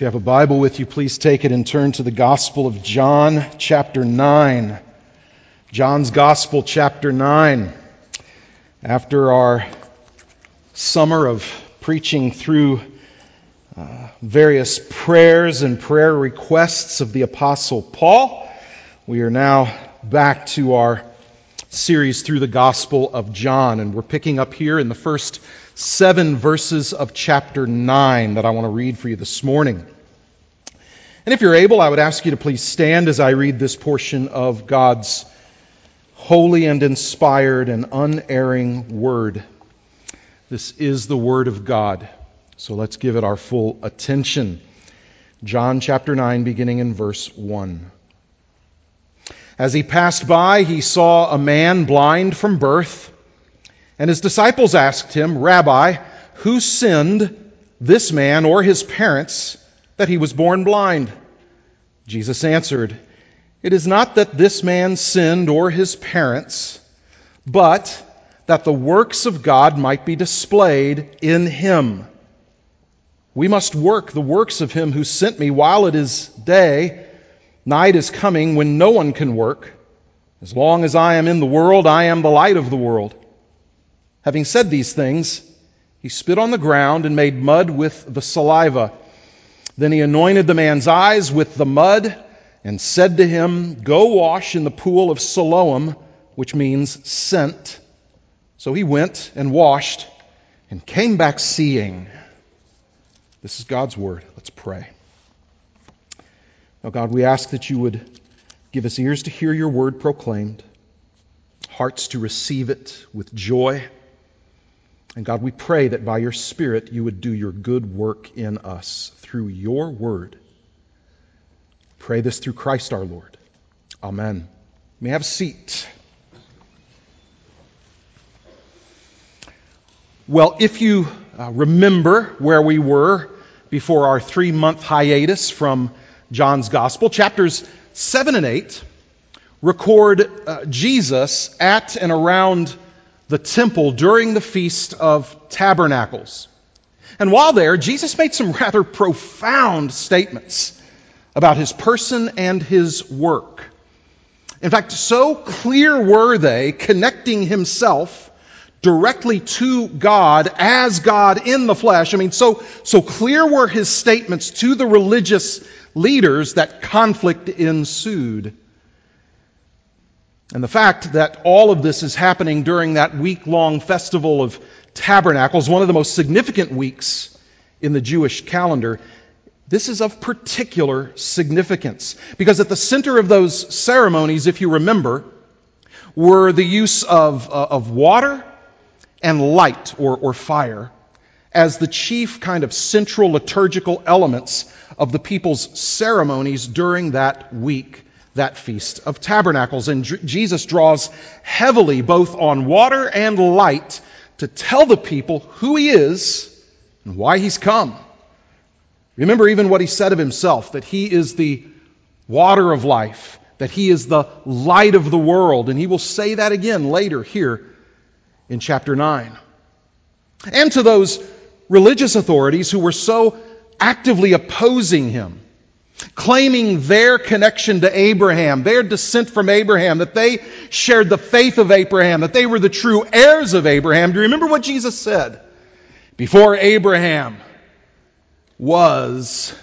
If you have a Bible with you, please take it and turn to the Gospel of John, chapter 9. John's Gospel, chapter 9. After our summer of preaching through uh, various prayers and prayer requests of the Apostle Paul, we are now back to our series through the Gospel of John, and we're picking up here in the first seven verses of chapter 9 that I want to read for you this morning. And if you're able, I would ask you to please stand as I read this portion of God's holy and inspired and unerring word. This is the word of God. So let's give it our full attention. John chapter 9, beginning in verse 1. As he passed by, he saw a man blind from birth. And his disciples asked him, Rabbi, who sinned, this man or his parents, that he was born blind? Jesus answered, It is not that this man sinned or his parents, but that the works of God might be displayed in him. We must work the works of him who sent me while it is day. Night is coming when no one can work. As long as I am in the world, I am the light of the world. Having said these things, he spit on the ground and made mud with the saliva. Then he anointed the man's eyes with the mud and said to him, Go wash in the pool of Siloam, which means sent. So he went and washed and came back seeing. This is God's word. Let's pray. Now, God, we ask that you would give us ears to hear your word proclaimed, hearts to receive it with joy and God, we pray that by your Spirit you would do your good work in us through your word. Pray this through Christ our Lord. Amen. You may have a seat. Well, if you uh, remember where we were before our three month hiatus from John's Gospel, chapters 7 and 8 record uh, Jesus at and around the temple during the Feast of Tabernacles. And while there, Jesus made some rather profound statements about his person and his work. In fact, so clear were they, connecting himself directly to God as God in the flesh. I mean, so, so clear were his statements to the religious leaders that conflict ensued. And the fact that all of this is happening during that week long festival of tabernacles, one of the most significant weeks in the Jewish calendar, this is of particular significance. Because at the center of those ceremonies, if you remember, were the use of, uh, of water and light or, or fire as the chief kind of central liturgical elements of the people's ceremonies during that week that Feast of Tabernacles. And Jesus draws heavily both on water and light to tell the people who he is and why he's come. Remember even what he said of himself that he is the water of life, that he is the light of the world. And he will say that again later here in chapter 9. And to those religious authorities who were so actively opposing him claiming their connection to Abraham, their descent from Abraham, that they shared the faith of Abraham, that they were the true heirs of Abraham. Do you remember what Jesus said? Before Abraham was,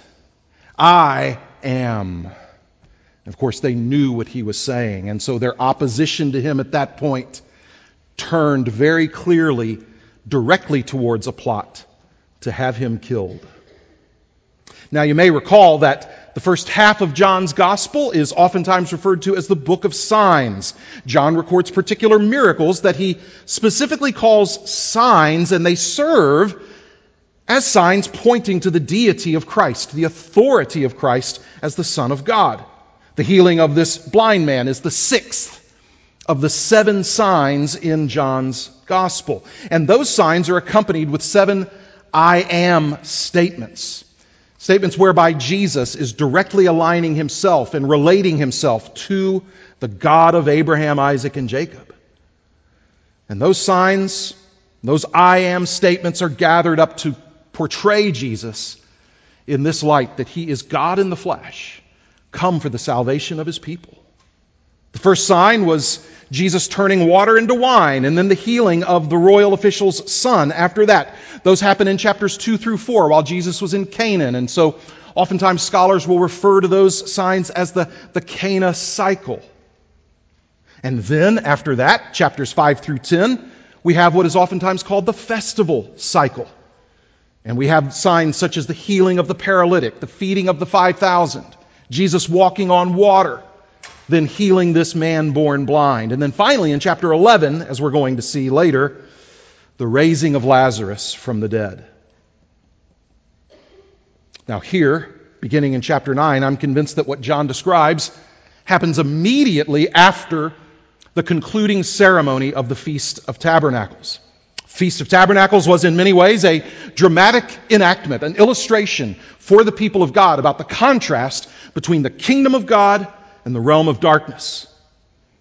I am. Of course, they knew what he was saying, and so their opposition to him at that point turned very clearly directly towards a plot to have him killed. Now, you may recall that the first half of John's gospel is oftentimes referred to as the book of signs. John records particular miracles that he specifically calls signs, and they serve as signs pointing to the deity of Christ, the authority of Christ as the Son of God. The healing of this blind man is the sixth of the seven signs in John's gospel. And those signs are accompanied with seven I am statements. Statements whereby Jesus is directly aligning himself and relating himself to the God of Abraham, Isaac, and Jacob. And those signs, those I am statements are gathered up to portray Jesus in this light that he is God in the flesh, come for the salvation of his people. The first sign was Jesus turning water into wine, and then the healing of the royal official's son after that. Those happen in chapters 2 through 4 while Jesus was in Canaan. And so oftentimes scholars will refer to those signs as the, the Cana cycle. And then after that, chapters 5 through 10, we have what is oftentimes called the festival cycle. And we have signs such as the healing of the paralytic, the feeding of the 5,000, Jesus walking on water, then healing this man born blind. And then finally, in chapter 11, as we're going to see later, the raising of Lazarus from the dead. Now, here, beginning in chapter 9, I'm convinced that what John describes happens immediately after the concluding ceremony of the Feast of Tabernacles. Feast of Tabernacles was in many ways a dramatic enactment, an illustration for the people of God about the contrast between the kingdom of God and the realm of darkness.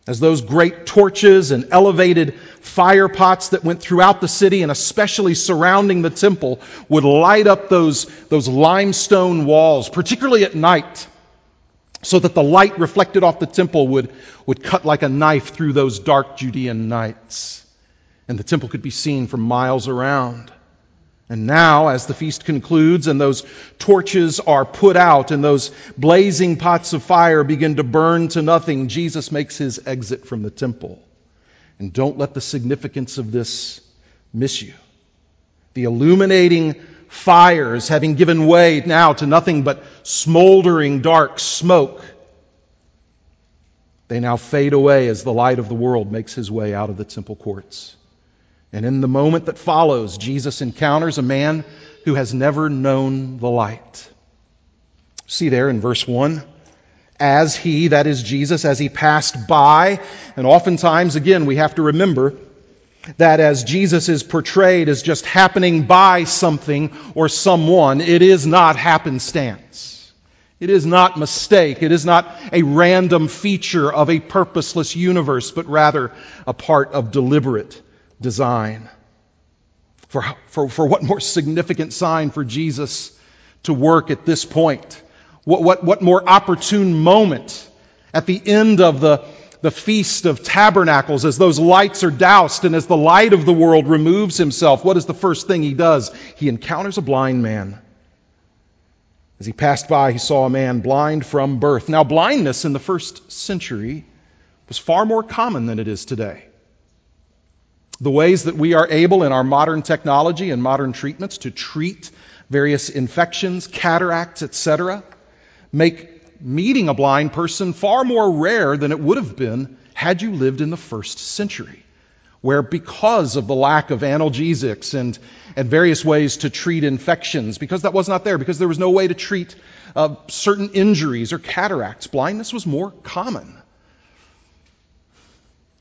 As those great torches and elevated fire pots that went throughout the city and especially surrounding the temple would light up those, those limestone walls, particularly at night, so that the light reflected off the temple would, would cut like a knife through those dark Judean nights. And the temple could be seen from miles around. And now, as the feast concludes and those torches are put out and those blazing pots of fire begin to burn to nothing, Jesus makes his exit from the temple. And don't let the significance of this miss you. The illuminating fires having given way now to nothing but smoldering dark smoke, they now fade away as the light of the world makes his way out of the temple courts. And in the moment that follows, Jesus encounters a man who has never known the light. See there in verse 1 as he, that is Jesus, as he passed by. And oftentimes, again, we have to remember that as Jesus is portrayed as just happening by something or someone, it is not happenstance. It is not mistake. It is not a random feature of a purposeless universe, but rather a part of deliberate design. For, for, for what more significant sign for Jesus to work at this point? What, what, what more opportune moment at the end of the, the Feast of Tabernacles as those lights are doused and as the light of the world removes himself? What is the first thing he does? He encounters a blind man. As he passed by, he saw a man blind from birth. Now, blindness in the first century was far more common than it is today. The ways that we are able in our modern technology and modern treatments to treat various infections, cataracts, etc., make meeting a blind person far more rare than it would have been had you lived in the first century, where because of the lack of analgesics and, and various ways to treat infections, because that was not there, because there was no way to treat uh, certain injuries or cataracts, blindness was more common.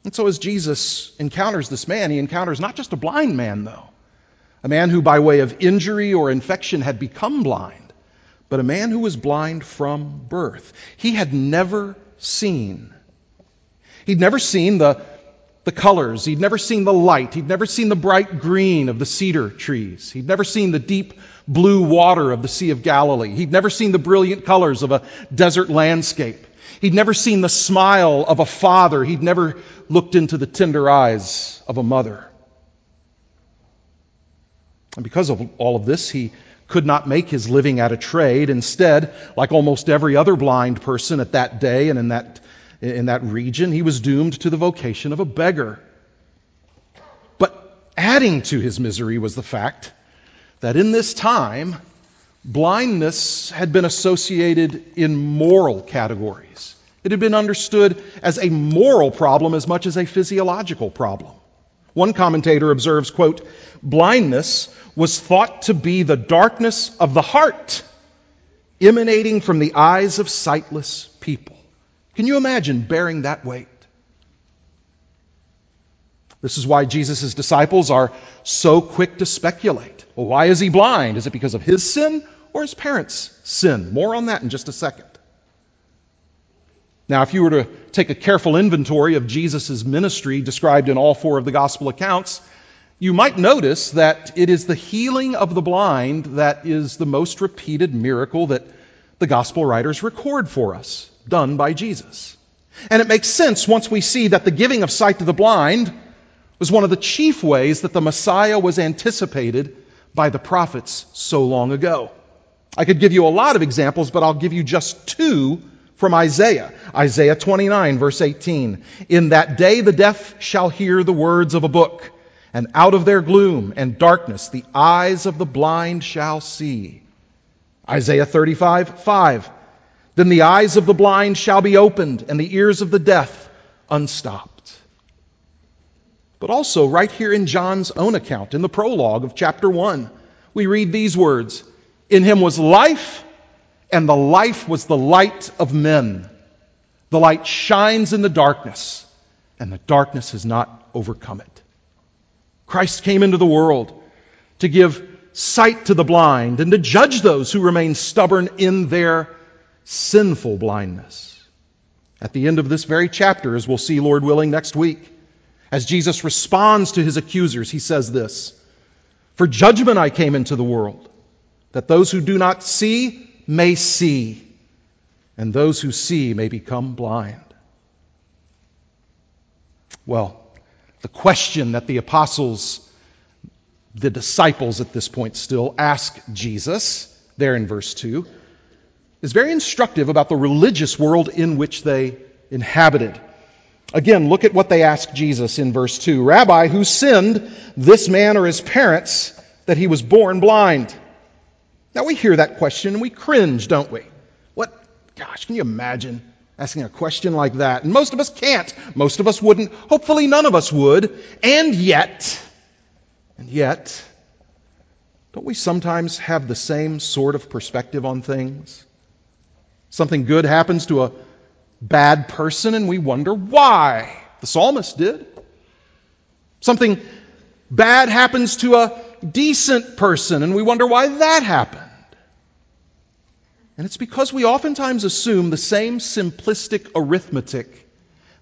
And so, as Jesus encounters this man, he encounters not just a blind man, though, a man who, by way of injury or infection, had become blind, but a man who was blind from birth. He had never seen. He'd never seen the, the colors. He'd never seen the light. He'd never seen the bright green of the cedar trees. He'd never seen the deep blue water of the Sea of Galilee. He'd never seen the brilliant colors of a desert landscape. He'd never seen the smile of a father. He'd never looked into the tender eyes of a mother. And because of all of this, he could not make his living at a trade. Instead, like almost every other blind person at that day and in that, in that region, he was doomed to the vocation of a beggar. But adding to his misery was the fact that in this time, blindness had been associated in moral categories. It had been understood as a moral problem as much as a physiological problem. One commentator observes, quote, blindness was thought to be the darkness of the heart emanating from the eyes of sightless people. Can you imagine bearing that weight? This is why Jesus' disciples are so quick to speculate. Well, why is he blind? Is it because of his sin or his parents' sin? More on that in just a second. Now, if you were to take a careful inventory of Jesus' ministry described in all four of the gospel accounts, you might notice that it is the healing of the blind that is the most repeated miracle that the gospel writers record for us, done by Jesus. And it makes sense once we see that the giving of sight to the blind was one of the chief ways that the Messiah was anticipated by the prophets so long ago. I could give you a lot of examples, but I'll give you just two from Isaiah. Isaiah 29, verse 18. In that day the deaf shall hear the words of a book, and out of their gloom and darkness the eyes of the blind shall see. Isaiah 35, 5. Then the eyes of the blind shall be opened, and the ears of the deaf unstopped. But also, right here in John's own account, in the prologue of chapter 1, we read these words In him was life, and the life was the light of men. The light shines in the darkness, and the darkness has not overcome it. Christ came into the world to give sight to the blind and to judge those who remain stubborn in their sinful blindness. At the end of this very chapter, as we'll see, Lord willing, next week, as Jesus responds to his accusers, he says this For judgment I came into the world, that those who do not see may see, and those who see may become blind. Well, the question that the apostles, the disciples at this point still ask Jesus, there in verse 2, is very instructive about the religious world in which they inhabited. Again, look at what they ask Jesus in verse 2 Rabbi, who sinned, this man or his parents, that he was born blind? Now we hear that question and we cringe, don't we? What? Gosh, can you imagine asking a question like that? And most of us can't. Most of us wouldn't. Hopefully, none of us would. And yet, and yet, don't we sometimes have the same sort of perspective on things? Something good happens to a bad person and we wonder why. The psalmist did. Something bad happens to a decent person and we wonder why that happened. And it's because we oftentimes assume the same simplistic arithmetic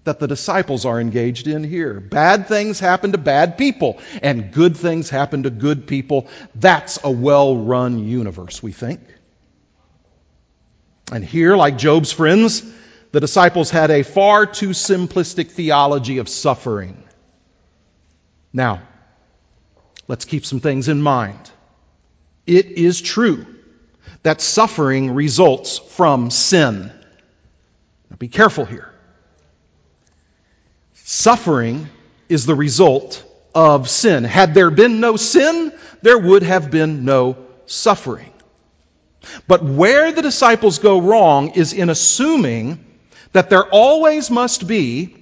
that the disciples are engaged in here. Bad things happen to bad people, and good things happen to good people. That's a well run universe, we think. And here, like Job's friends, the disciples had a far too simplistic theology of suffering. Now, let's keep some things in mind. It is true that suffering results from sin. Now be careful here. Suffering is the result of sin. Had there been no sin, there would have been no suffering. But where the disciples go wrong is in assuming that there always must be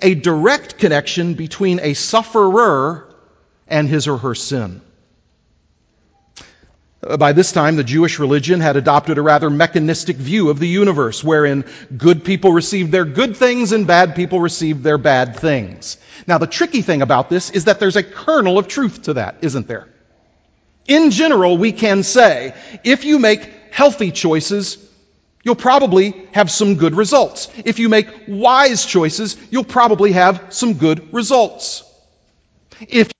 a direct connection between a sufferer and his or her sin. Uh, by this time, the Jewish religion had adopted a rather mechanistic view of the universe, wherein good people received their good things and bad people received their bad things. Now, the tricky thing about this is that there's a kernel of truth to that, isn't there? In general, we can say if you make healthy choices, you'll probably have some good results. If you make wise choices, you'll probably have some good results. If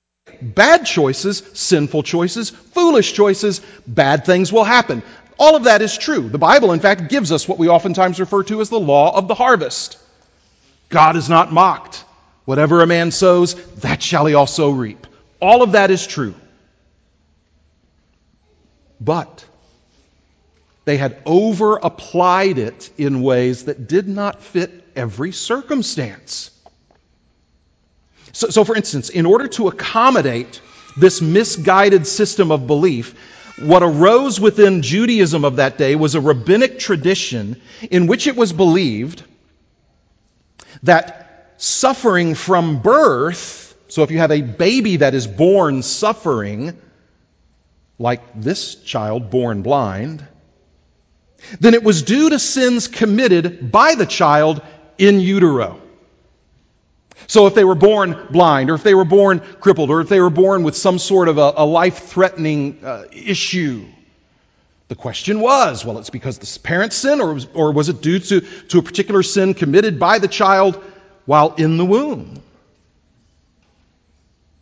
bad choices, sinful choices, foolish choices, bad things will happen. All of that is true. The Bible, in fact, gives us what we oftentimes refer to as the law of the harvest. God is not mocked. Whatever a man sows, that shall he also reap. All of that is true. But they had over applied it in ways that did not fit every circumstance. So, so, for instance, in order to accommodate this misguided system of belief, what arose within Judaism of that day was a rabbinic tradition in which it was believed that suffering from birth, so if you have a baby that is born suffering, like this child born blind, then it was due to sins committed by the child in utero. So if they were born blind, or if they were born crippled, or if they were born with some sort of a, a life threatening uh, issue, the question was well, it's because the parents sin, or was, or was it due to, to a particular sin committed by the child while in the womb?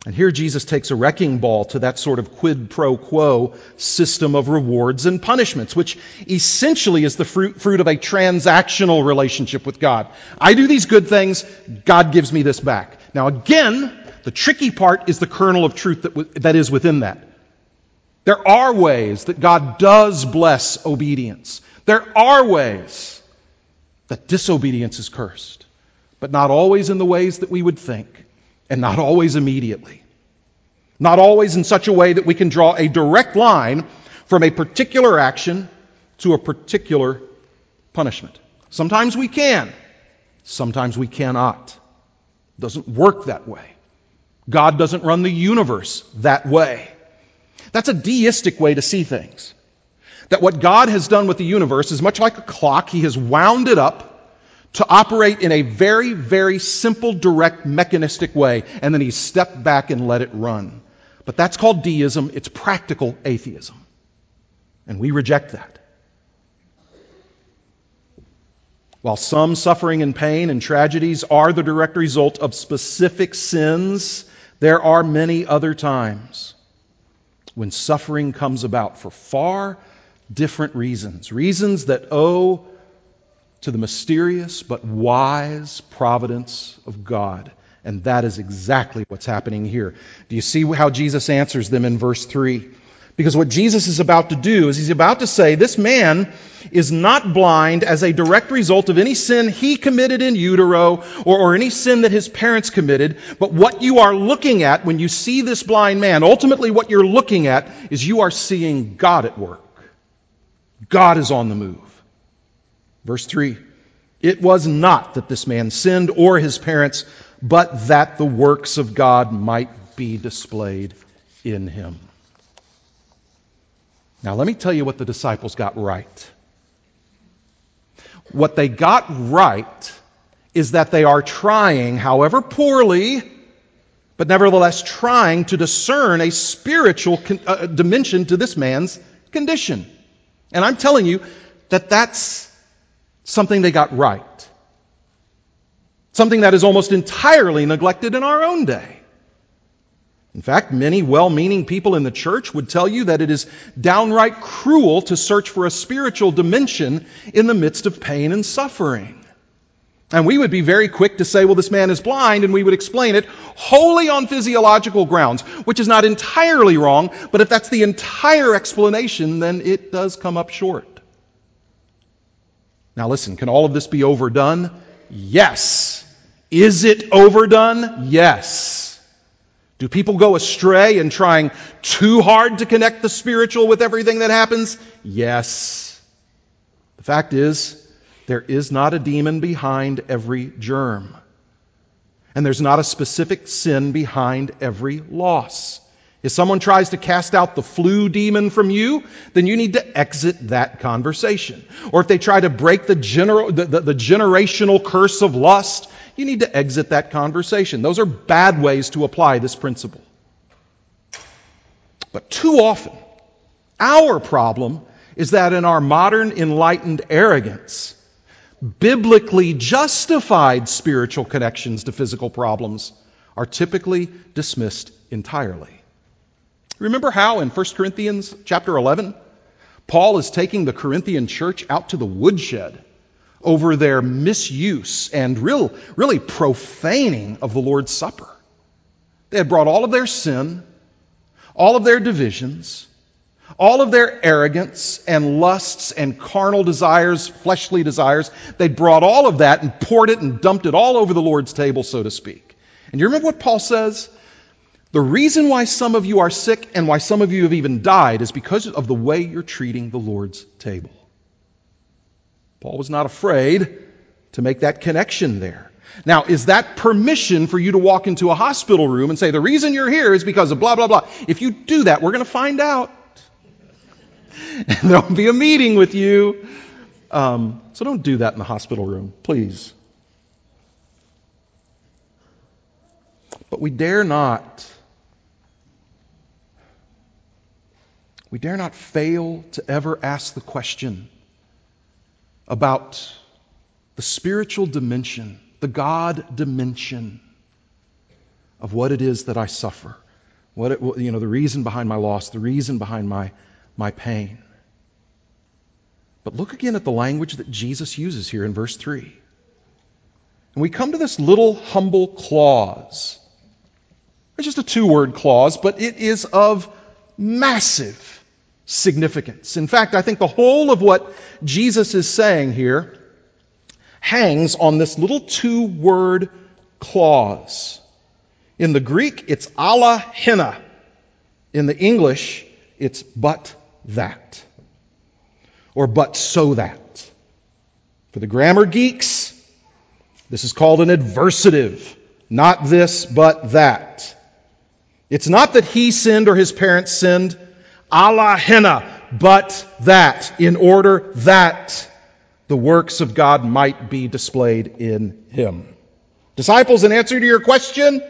And here Jesus takes a wrecking ball to that sort of quid pro quo system of rewards and punishments, which essentially is the fruit, fruit of a transactional relationship with God. I do these good things, God gives me this back. Now again, the tricky part is the kernel of truth that, w- that is within that. There are ways that God does bless obedience. There are ways that disobedience is cursed, but not always in the ways that we would think and not always immediately. Not always in such a way that we can draw a direct line from a particular action to a particular punishment. Sometimes we can, sometimes we cannot. It doesn't work that way. God doesn't run the universe that way. That's a deistic way to see things. That what God has done with the universe is much like a clock. He has wound it up to operate in a very, very simple, direct, mechanistic way, and then he stepped back and let it run. But that's called deism. It's practical atheism. And we reject that. While some suffering and pain and tragedies are the direct result of specific sins, there are many other times when suffering comes about for far different reasons. Reasons that owe to the mysterious but wise providence of God. And that is exactly what's happening here. Do you see how Jesus answers them in verse 3? Because what Jesus is about to do is he's about to say, This man is not blind as a direct result of any sin he committed in utero or, or, any sin that his parents committed. But what you are looking at when you see this blind man, ultimately what you're looking at is you are seeing God at work. God is on the move. Verse 3 It was not that this man sinned or his parents, but that the works of God might be displayed in him. Now, let me tell you what the disciples got right. What they got right is that they are trying, however poorly, but nevertheless trying to discern a spiritual con- uh, dimension to this man's condition. And I'm telling you that that's something they got right. Something that is almost entirely neglected in our own day. In fact, many well meaning people in the church would tell you that it is downright cruel to search for a spiritual dimension in the midst of pain and suffering. And we would be very quick to say, well, this man is blind, and we would explain it wholly on physiological grounds, which is not entirely wrong, but if that's the entire explanation, then it does come up short. Now, listen, can all of this be overdone? Yes. Is it overdone? Yes. Do people go astray in trying too hard to connect the spiritual with everything that happens? Yes. The fact is, there is not a demon behind every germ. And there's not a specific sin behind every loss. If someone tries to cast out the flu demon from you, then you need to exit that conversation. Or if they try to break the, the, the, the generational curse of lust, you need to exit that conversation. Those are bad ways to apply this principle. But too often, our problem is that in our modern enlightened arrogance, biblically justified spiritual connections to physical problems are typically dismissed entirely. Remember how in 1 Corinthians chapter 11, Paul is taking the Corinthian church out to the woodshed over their misuse and real, really profaning of the Lord's Supper. They had brought all of their sin, all of their divisions, all of their arrogance and lusts and carnal desires, fleshly desires, they brought all of that and poured it and dumped it all over the Lord's table, so to speak. And you remember what Paul says? The reason why some of you are sick and why some of you have even died is because of the way you're treating the Lord's table. Paul was not afraid to make that connection there. Now, is that permission for you to walk into a hospital room and say, the reason you're here is because of blah, blah, blah? If you do that, we're going to find out. And there'll be a meeting with you. Um, so don't do that in the hospital room, please. But we dare not We dare not fail to ever ask the question about the spiritual dimension, the God dimension of what it is that I suffer. What it, you know, the reason behind my loss, the reason behind my, my pain. But look again at the language that Jesus uses here in verse 3. And we come to this little humble clause. It's just a two word clause, but it is of massive significance. In fact, I think the whole of what Jesus is saying here hangs on this little two word clause. In the Greek, it's alla hina. In the English, it's but that. Or but so that. For the grammar geeks, this is called an adversative. Not this, but that. It's not that he sinned or his parents sinned. Alla hina, but that, in order that the works of God might be displayed in him. Disciples, in answer to your question,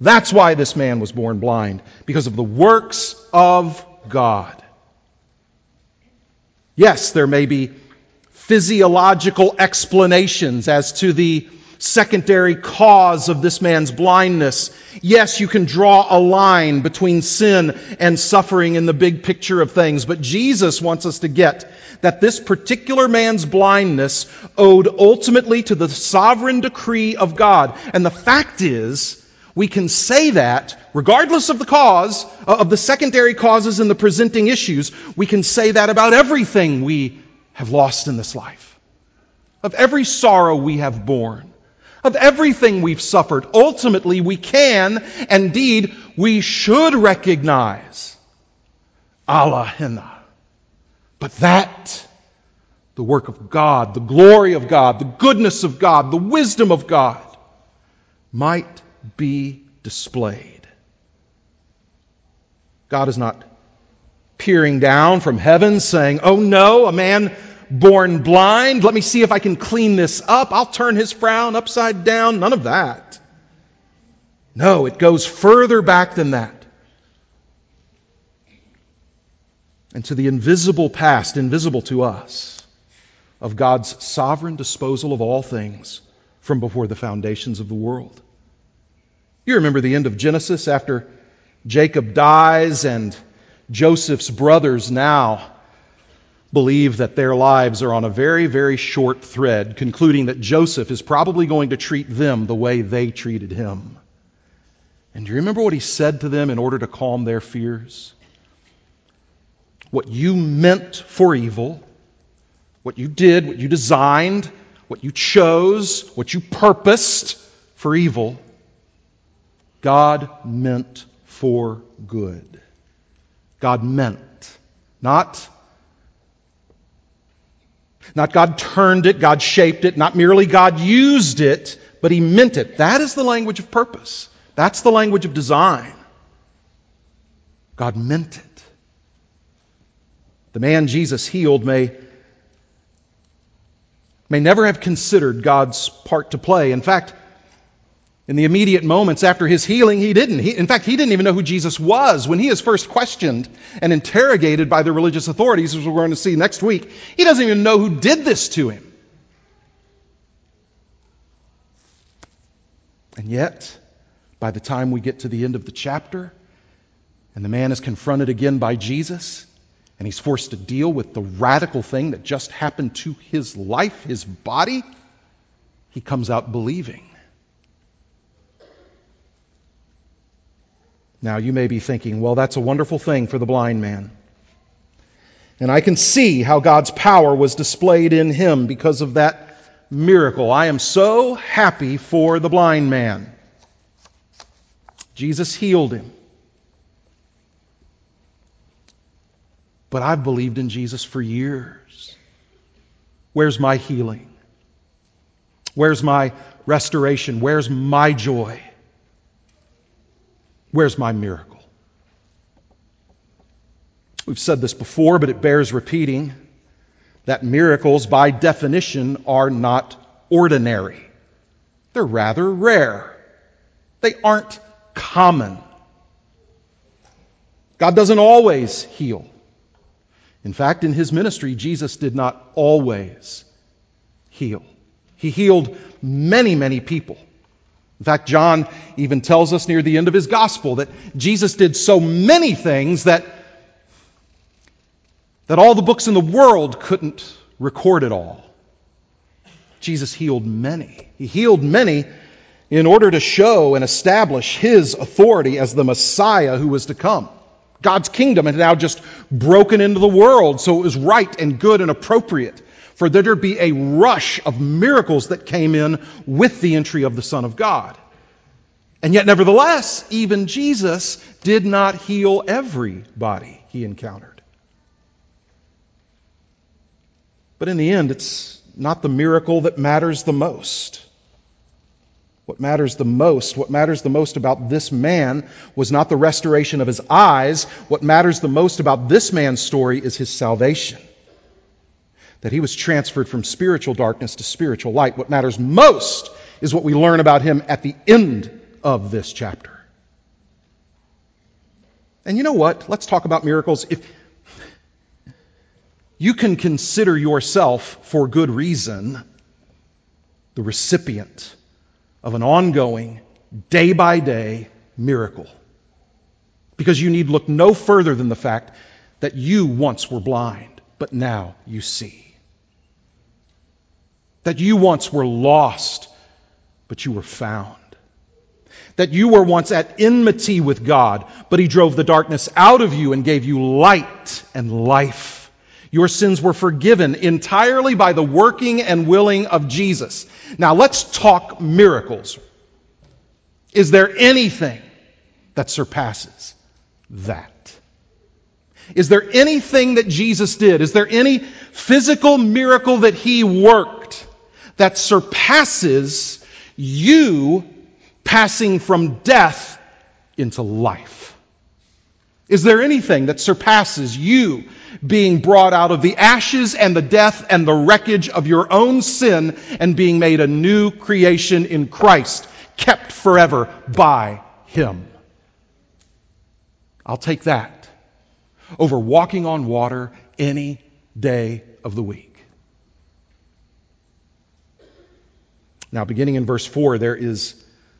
that's why this man was born blind, because of the works of God. Yes, there may be physiological explanations as to the secondary cause of this man's blindness. Yes, you can draw a line between sin and suffering in the big picture of things, but Jesus wants us to get that this particular man's blindness owed ultimately to the sovereign decree of God. And the fact is, we can say that, regardless of the cause, uh, of the secondary causes and the presenting issues, we can say that about everything we have lost in this life, of every sorrow we have borne of everything we've suffered. Ultimately, we can, indeed, we should recognize alla hina. But that, the work of God, the glory of God, the goodness of God, the wisdom of God, might be displayed. God is not peering down from heaven saying, Oh no, a man born blind. Let me see if I can clean this up. I'll turn his frown upside down. None of that. No, it goes further back than that. And to the invisible past, invisible to us, of God's sovereign disposal of all things from before the foundations of the world. You remember the end of Genesis after Jacob dies and Joseph's brothers now believe that their lives are on a very, very short thread, concluding that Joseph is probably going to treat them the way they treated him. And do you remember what he said to them in order to calm their fears? What you meant for evil, what you did, what you designed, what you chose, what you purposed for evil, God meant for good. God meant, not not God turned it, God shaped it, not merely God used it, but He meant it. That is the language of purpose. That's the language of design. God meant it. The man Jesus healed may, may never have considered God's part to play. In fact, in the immediate moments after his healing, he didn't. He, in fact, he didn't even know who Jesus was. When he is first questioned and interrogated by the religious authorities, as we're going to see next week, he doesn't even know who did this to him. And yet, by the time we get to the end of the chapter, and the man is confronted again by Jesus, and he's forced to deal with the radical thing that just happened to his life, his body, he comes out believing. Now, you may be thinking, well, that's a wonderful thing for the blind man. And I can see how God's power was displayed in him because of that miracle. I am so happy for the blind man. Jesus healed him. But I've believed in Jesus for years. Where's my healing? Where's my restoration? Where's my joy? Where's my miracle? We've said this before, but it bears repeating that miracles, by definition, are not ordinary. They're rather rare. They aren't common. God doesn't always heal. In fact, in his ministry, Jesus did not always heal. He healed many, many people In fact, John even tells us near the end of his gospel that Jesus did so many things that, that all the books in the world couldn't record it all. Jesus healed many. He healed many in order to show and establish his authority as the Messiah who was to come. God's kingdom had now just broken into the world, so it was right and good and appropriate for there to be a rush of miracles that came in with the entry of the Son of God. And yet, nevertheless, even Jesus did not heal everybody he encountered. But in the end, it's not the miracle that matters the most. What matters the most, what matters the most about this man was not the restoration of his eyes. What matters the most about this man's story is his salvation that he was transferred from spiritual darkness to spiritual light. What matters most is what we learn about him at the end of this chapter. And you know what? Let's talk about miracles. If you can consider yourself, for good reason, the recipient of an ongoing, day by day miracle. Because you need look no further than the fact that you once were blind, but now you see that you once were lost, but you were found. That you were once at enmity with God, but He drove the darkness out of you and gave you light and life. Your sins were forgiven entirely by the working and willing of Jesus. Now let's talk miracles. Is there anything that surpasses that? Is there anything that Jesus did? Is there any physical miracle that He worked that surpasses you passing from death into life? Is there anything that surpasses you being brought out of the ashes and the death and the wreckage of your own sin and being made a new creation in Christ, kept forever by Him? I'll take that over walking on water any day of the week. Now, beginning in verse 4, there is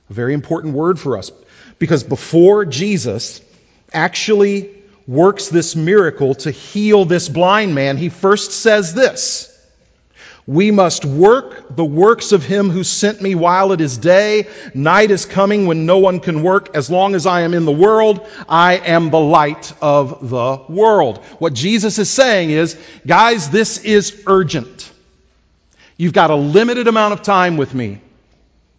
a very important word for us because before Jesus actually works this miracle to heal this blind man, he first says this We must work the works of him who sent me while it is day. Night is coming when no one can work. As long as I am in the world, I am the light of the world. What Jesus is saying is, guys, this is urgent. You've got a limited amount of time with me.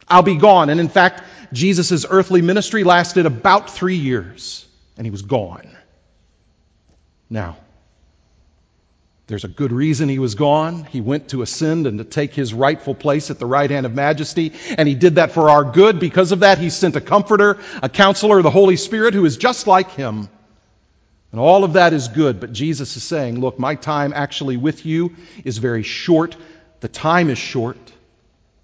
I'll be gone. And in fact, Jesus' earthly ministry lasted about three years, and he was gone. Now, there's a good reason he was gone. He went to ascend and to take his rightful place at the right hand of majesty, and he did that for our good. Because of that, he sent a comforter, a counselor, the Holy Spirit, who is just like him. And all of that is good, but Jesus is saying, Look, my time actually with you is very short. The time is short.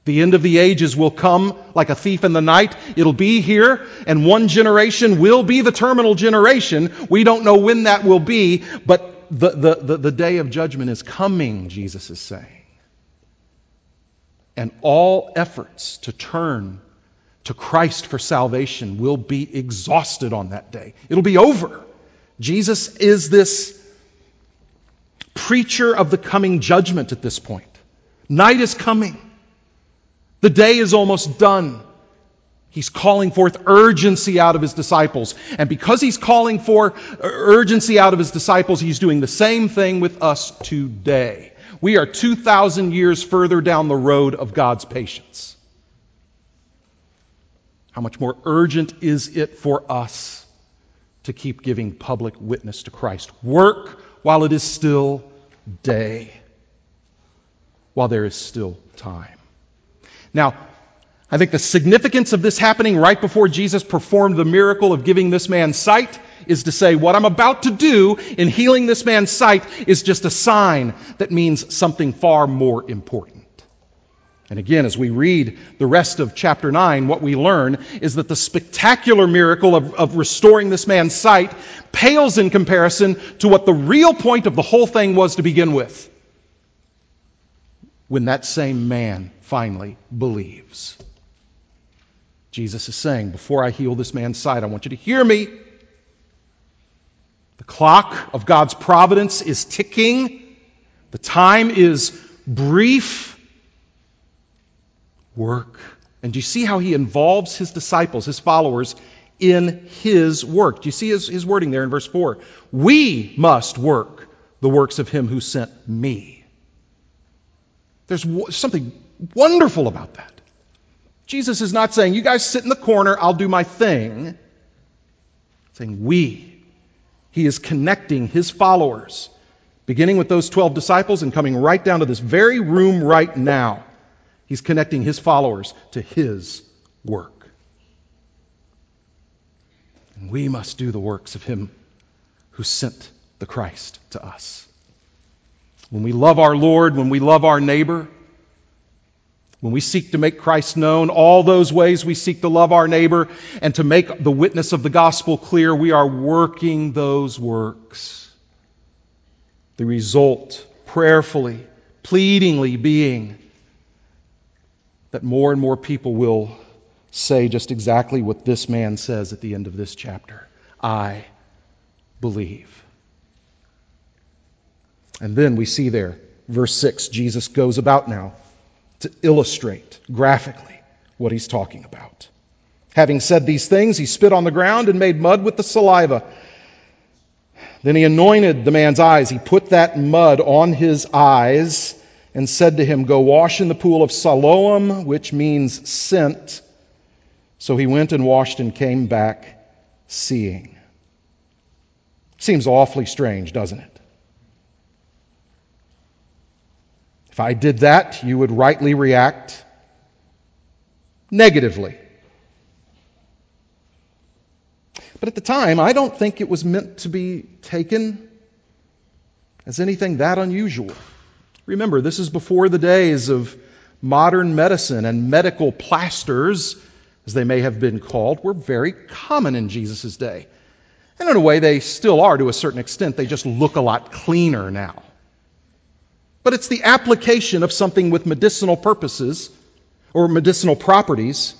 The end of the ages will come like a thief in the night. It'll be here, and one generation will be the terminal generation. We don't know when that will be, but the, the, the, the day of judgment is coming, Jesus is saying. And all efforts to turn to Christ for salvation will be exhausted on that day. It'll be over. Jesus is this preacher of the coming judgment at this point. Night is coming. The day is almost done. He's calling forth urgency out of his disciples. And because he's calling for urgency out of his disciples, he's doing the same thing with us today. We are 2,000 years further down the road of God's patience. How much more urgent is it for us to keep giving public witness to Christ? Work while it is still day while there is still time. Now, I think the significance of this happening right before Jesus performed the miracle of giving this man sight is to say, what I'm about to do in healing this man's sight is just a sign that means something far more important. And again, as we read the rest of chapter 9, what we learn is that the spectacular miracle of, of, restoring this man's sight pales in comparison to what the real point of the whole thing was to begin with when that same man finally believes. Jesus is saying, before I heal this man's sight, I want you to hear me. The clock of God's providence is ticking. The time is brief. Work. And do you see how he involves his disciples, his followers, in his work? Do you see his, his wording there in verse 4? We must work the works of him who sent me. There's something wonderful about that. Jesus is not saying, You guys sit in the corner, I'll do my thing. saying, We. He is connecting his followers, beginning with those 12 disciples and coming right down to this very room right now. He's connecting his followers to his work. And we must do the works of him who sent the Christ to us. When we love our Lord, when we love our neighbor, when we seek to make Christ known, all those ways we seek to love our neighbor and to make the witness of the gospel clear, we are working those works. The result, prayerfully, pleadingly, being that more and more people will say just exactly what this man says at the end of this chapter I believe. And then we see there, verse 6, Jesus goes about now to illustrate graphically what he's talking about. Having said these things, he spit on the ground and made mud with the saliva. Then he anointed the man's eyes. He put that mud on his eyes and said to him, Go wash in the pool of Siloam, which means sent. So he went and washed and came back seeing. Seems awfully strange, doesn't it? If I did that, you would rightly react negatively. But at the time, I don't think it was meant to be taken as anything that unusual. Remember, this is before the days of modern medicine and medical plasters, as they may have been called, were very common in Jesus' day. And in a way, they still are to a certain extent. They just look a lot cleaner now but it's the application of something with medicinal purposes or medicinal properties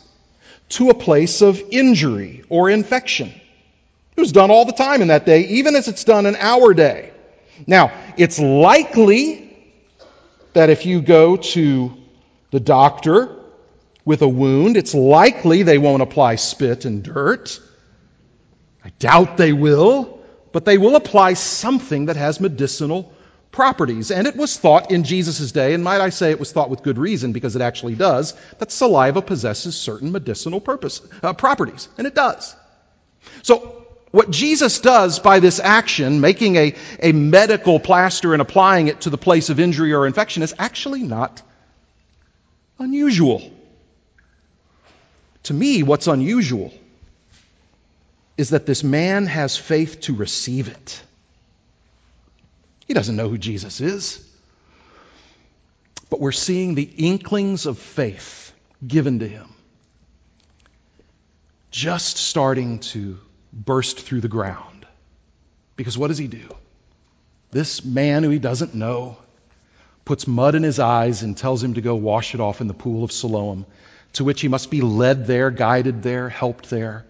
to a place of injury or infection. It was done all the time in that day, even as it's done in our day. Now, it's likely that if you go to the doctor with a wound, it's likely they won't apply spit and dirt. I doubt they will, but they will apply something that has medicinal properties. And it was thought in Jesus' day, and might I say it was thought with good reason because it actually does, that saliva possesses certain medicinal purpose, uh, properties. And it does. So, what Jesus does by this action, making a, a medical plaster and applying it to the place of injury or infection, is actually not unusual. To me, what's unusual is that this man has faith to receive it. He doesn't know who Jesus is. But we're seeing the inklings of faith given to him just starting to burst through the ground. Because what does he do? This man who he doesn't know puts mud in his eyes and tells him to go wash it off in the pool of Siloam, to which he must be led there, guided there, helped there.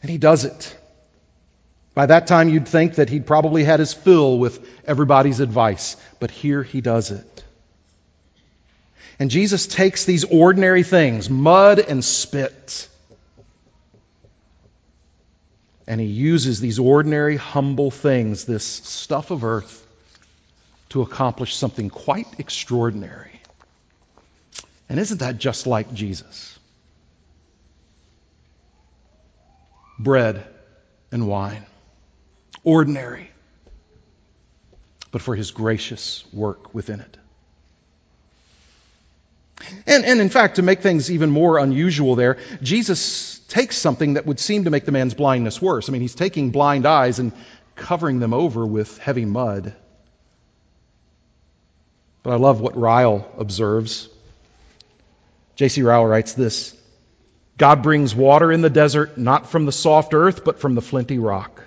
And he does it. By that time, you'd think that he'd probably had his fill with everybody's advice, but here he does it. And Jesus takes these ordinary things, mud and spit, and he uses these ordinary, humble things, this stuff of earth, to accomplish something quite extraordinary. And isn't that just like Jesus? Bread and wine ordinary, but for his gracious work within it. And, and in fact, to make things even more unusual there, Jesus takes something that would seem to make the man's blindness worse. I mean, he's taking blind eyes and covering them over with heavy mud. But I love what Ryle observes. J.C. Ryle writes this God brings water in the desert not from the soft earth, but from the flinty rock.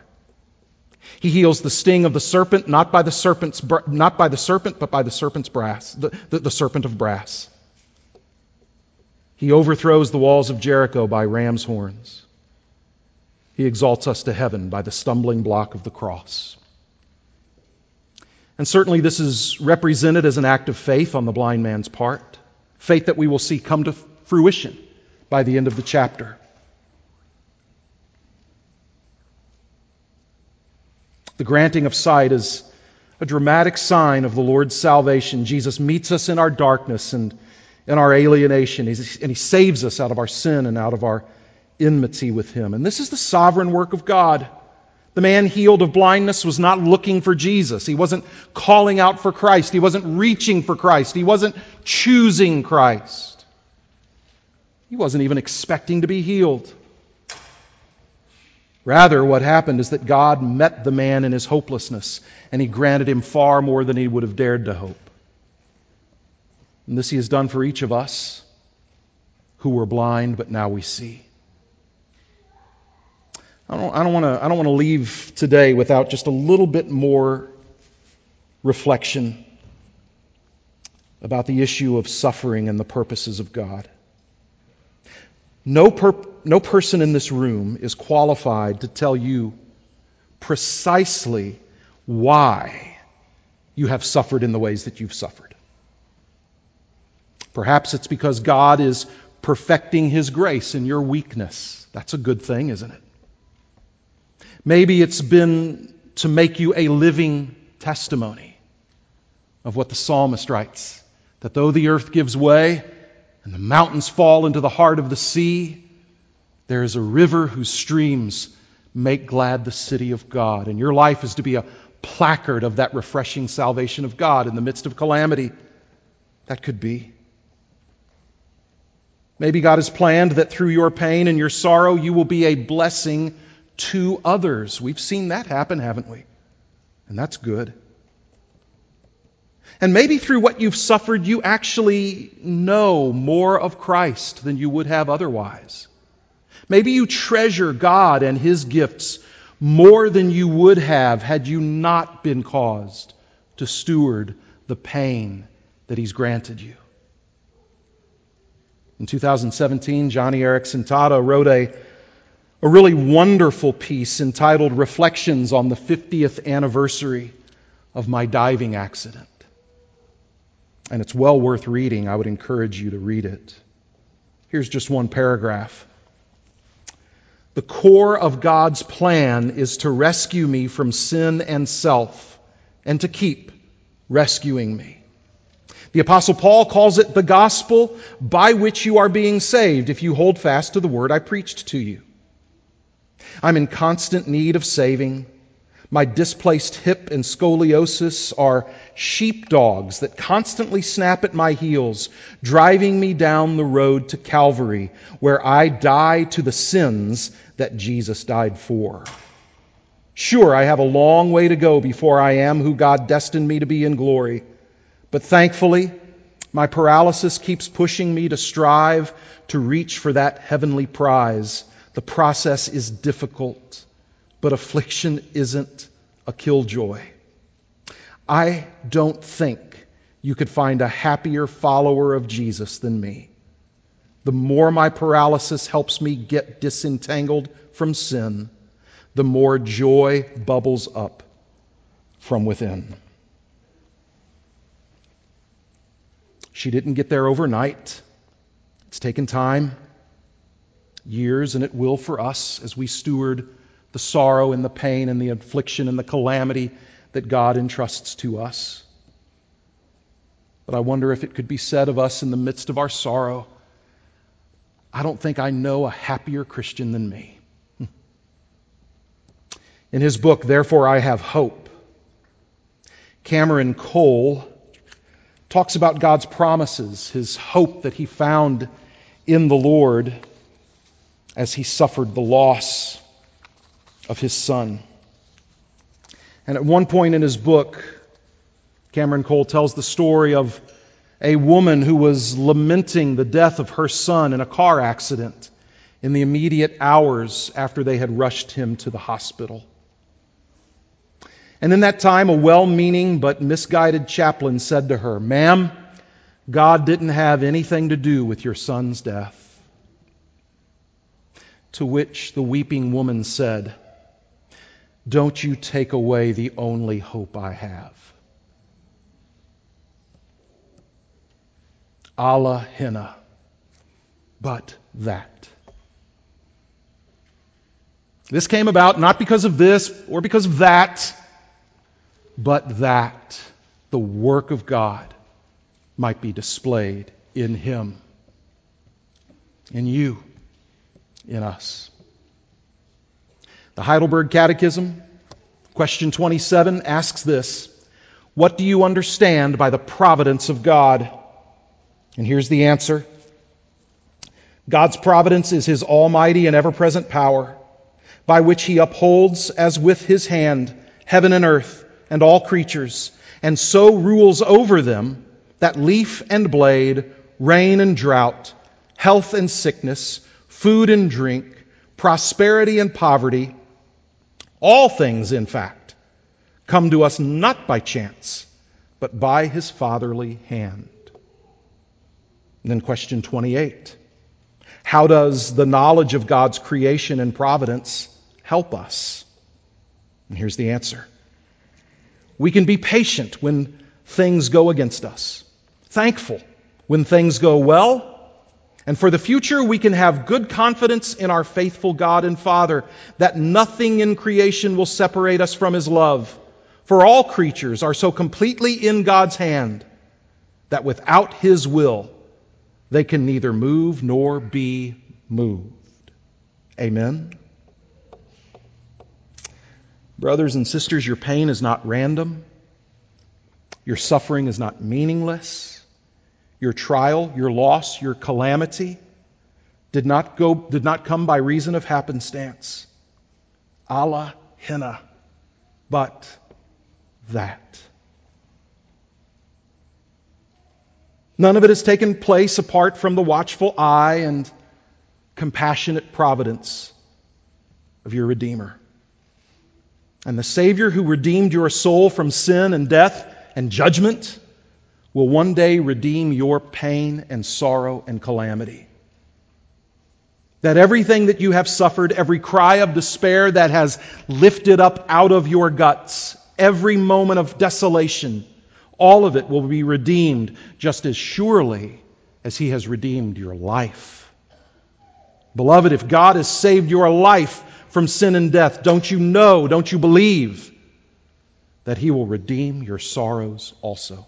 He heals the sting of the serpent, not by the serpent's, not by the serpent, but by the serpent's brass, the, the, the serpent of brass. He overthrows the walls of Jericho by ram's horns. He exalts us to heaven by the stumbling block of the cross. And certainly this is represented as an act of faith on the blind man's part, faith that we will see come to fruition by the end of the chapter. The granting of sight is a dramatic sign of the Lord's salvation. Jesus meets us in our darkness and in our alienation, and He saves us out of our sin and out of our enmity with Him. And this is the sovereign work of God. The man healed of blindness was not looking for Jesus. He wasn't calling out for Christ. He wasn't reaching for Christ. He wasn't choosing Christ. He wasn't even expecting to be healed. Rather, what happened is that God met the man in his hopelessness, and he granted him far more than he would have dared to hope. And this he has done for each of us who were blind, but now we see. I don't, I don't want to leave today without just a little bit more reflection about the issue of suffering and the purposes of God. No, per, no person in this room is qualified to tell you precisely why you have suffered in the ways that you've suffered. Perhaps it's because God is perfecting His grace in your weakness. That's a good thing, isn't it? Maybe it's been to make you a living testimony of what the psalmist writes that though the earth gives way, and the mountains fall into the heart of the sea, there is a river whose streams make glad the city of God. And your life is to be a placard of that refreshing salvation of God in the midst of calamity. That could be. Maybe God has planned that through your pain and your sorrow, you will be a blessing to others. We've seen that happen, haven't we? And that's good. And maybe through what you've suffered, you actually know more of Christ than you would have otherwise. Maybe you treasure God and His gifts more than you would have had you not been caused to steward the pain that He's granted you. In 2017, Joni Eareckson Tada wrote a, a really wonderful piece entitled Reflections on the 50th Anniversary of My Diving Accident and it's well worth reading. I would encourage you to read it. Here's just one paragraph. The core of God's plan is to rescue me from sin and self and to keep rescuing me. The Apostle Paul calls it the gospel by which you are being saved if you hold fast to the word I preached to you. I'm in constant need of saving. My displaced hip and scoliosis are sheepdogs that constantly snap at my heels, driving me down the road to Calvary, where I die to the sins that Jesus died for. Sure, I have a long way to go before I am who God destined me to be in glory. But thankfully, my paralysis keeps pushing me to strive to reach for that heavenly prize. The process is difficult but affliction isn't a killjoy. I don't think you could find a happier follower of Jesus than me. The more my paralysis helps me get disentangled from sin, the more joy bubbles up from within. She didn't get there overnight. It's taken time, years, and it will for us as we steward the sorrow and the pain and the affliction and the calamity that God entrusts to us. But I wonder if it could be said of us in the midst of our sorrow I don't think I know a happier Christian than me. In his book, Therefore I Have Hope, Cameron Cole talks about God's promises, his hope that he found in the Lord as he suffered the loss of his son. And at one point in his book, Cameron Cole tells the story of a woman who was lamenting the death of her son in a car accident in the immediate hours after they had rushed him to the hospital. And in that time, a well meaning but misguided chaplain said to her, Ma'am, God didn't have anything to do with your son's death. To which the weeping woman said, Don't you take away the only hope I have. alla hina, but that. This came about not because of this or because of that, but that the work of God might be displayed in him, in you, in us. The Heidelberg Catechism, question 27, asks this What do you understand by the providence of God? And here's the answer God's providence is his almighty and ever present power, by which he upholds as with his hand heaven and earth and all creatures, and so rules over them that leaf and blade, rain and drought, health and sickness, food and drink, prosperity and poverty, all things, in fact, come to us not by chance, but by his fatherly hand. And then, question 28 How does the knowledge of God's creation and providence help us? And here's the answer we can be patient when things go against us thankful when things go well. And for the future, we can have good confidence in our faithful God and Father that nothing in creation will separate us from His love. For all creatures are so completely in God's hand that without His will, they can neither move nor be moved. Amen. Brothers and sisters, your pain is not random. Your suffering is not meaningless your trial, your loss, your calamity did not, go, did not come by reason of happenstance. alla hina, but that. None of it has taken place apart from the watchful eye and compassionate providence of your Redeemer. And the Savior who redeemed your soul from sin and death and judgment will one day redeem your pain and sorrow and calamity. That everything that you have suffered, every cry of despair that has lifted up out of your guts, every moment of desolation, all of it will be redeemed just as surely as He has redeemed your life. Beloved, if God has saved your life from sin and death, don't you know, don't you believe that He will redeem your sorrows also?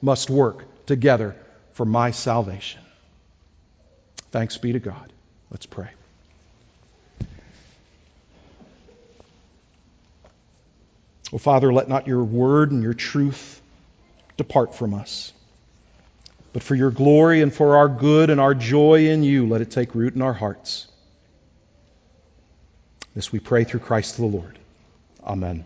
must work together for my salvation. Thanks be to God. Let's pray. Oh, Father, let not your word and your truth depart from us. But for your glory and for our good and our joy in you, let it take root in our hearts. This we pray through Christ the Lord. Amen.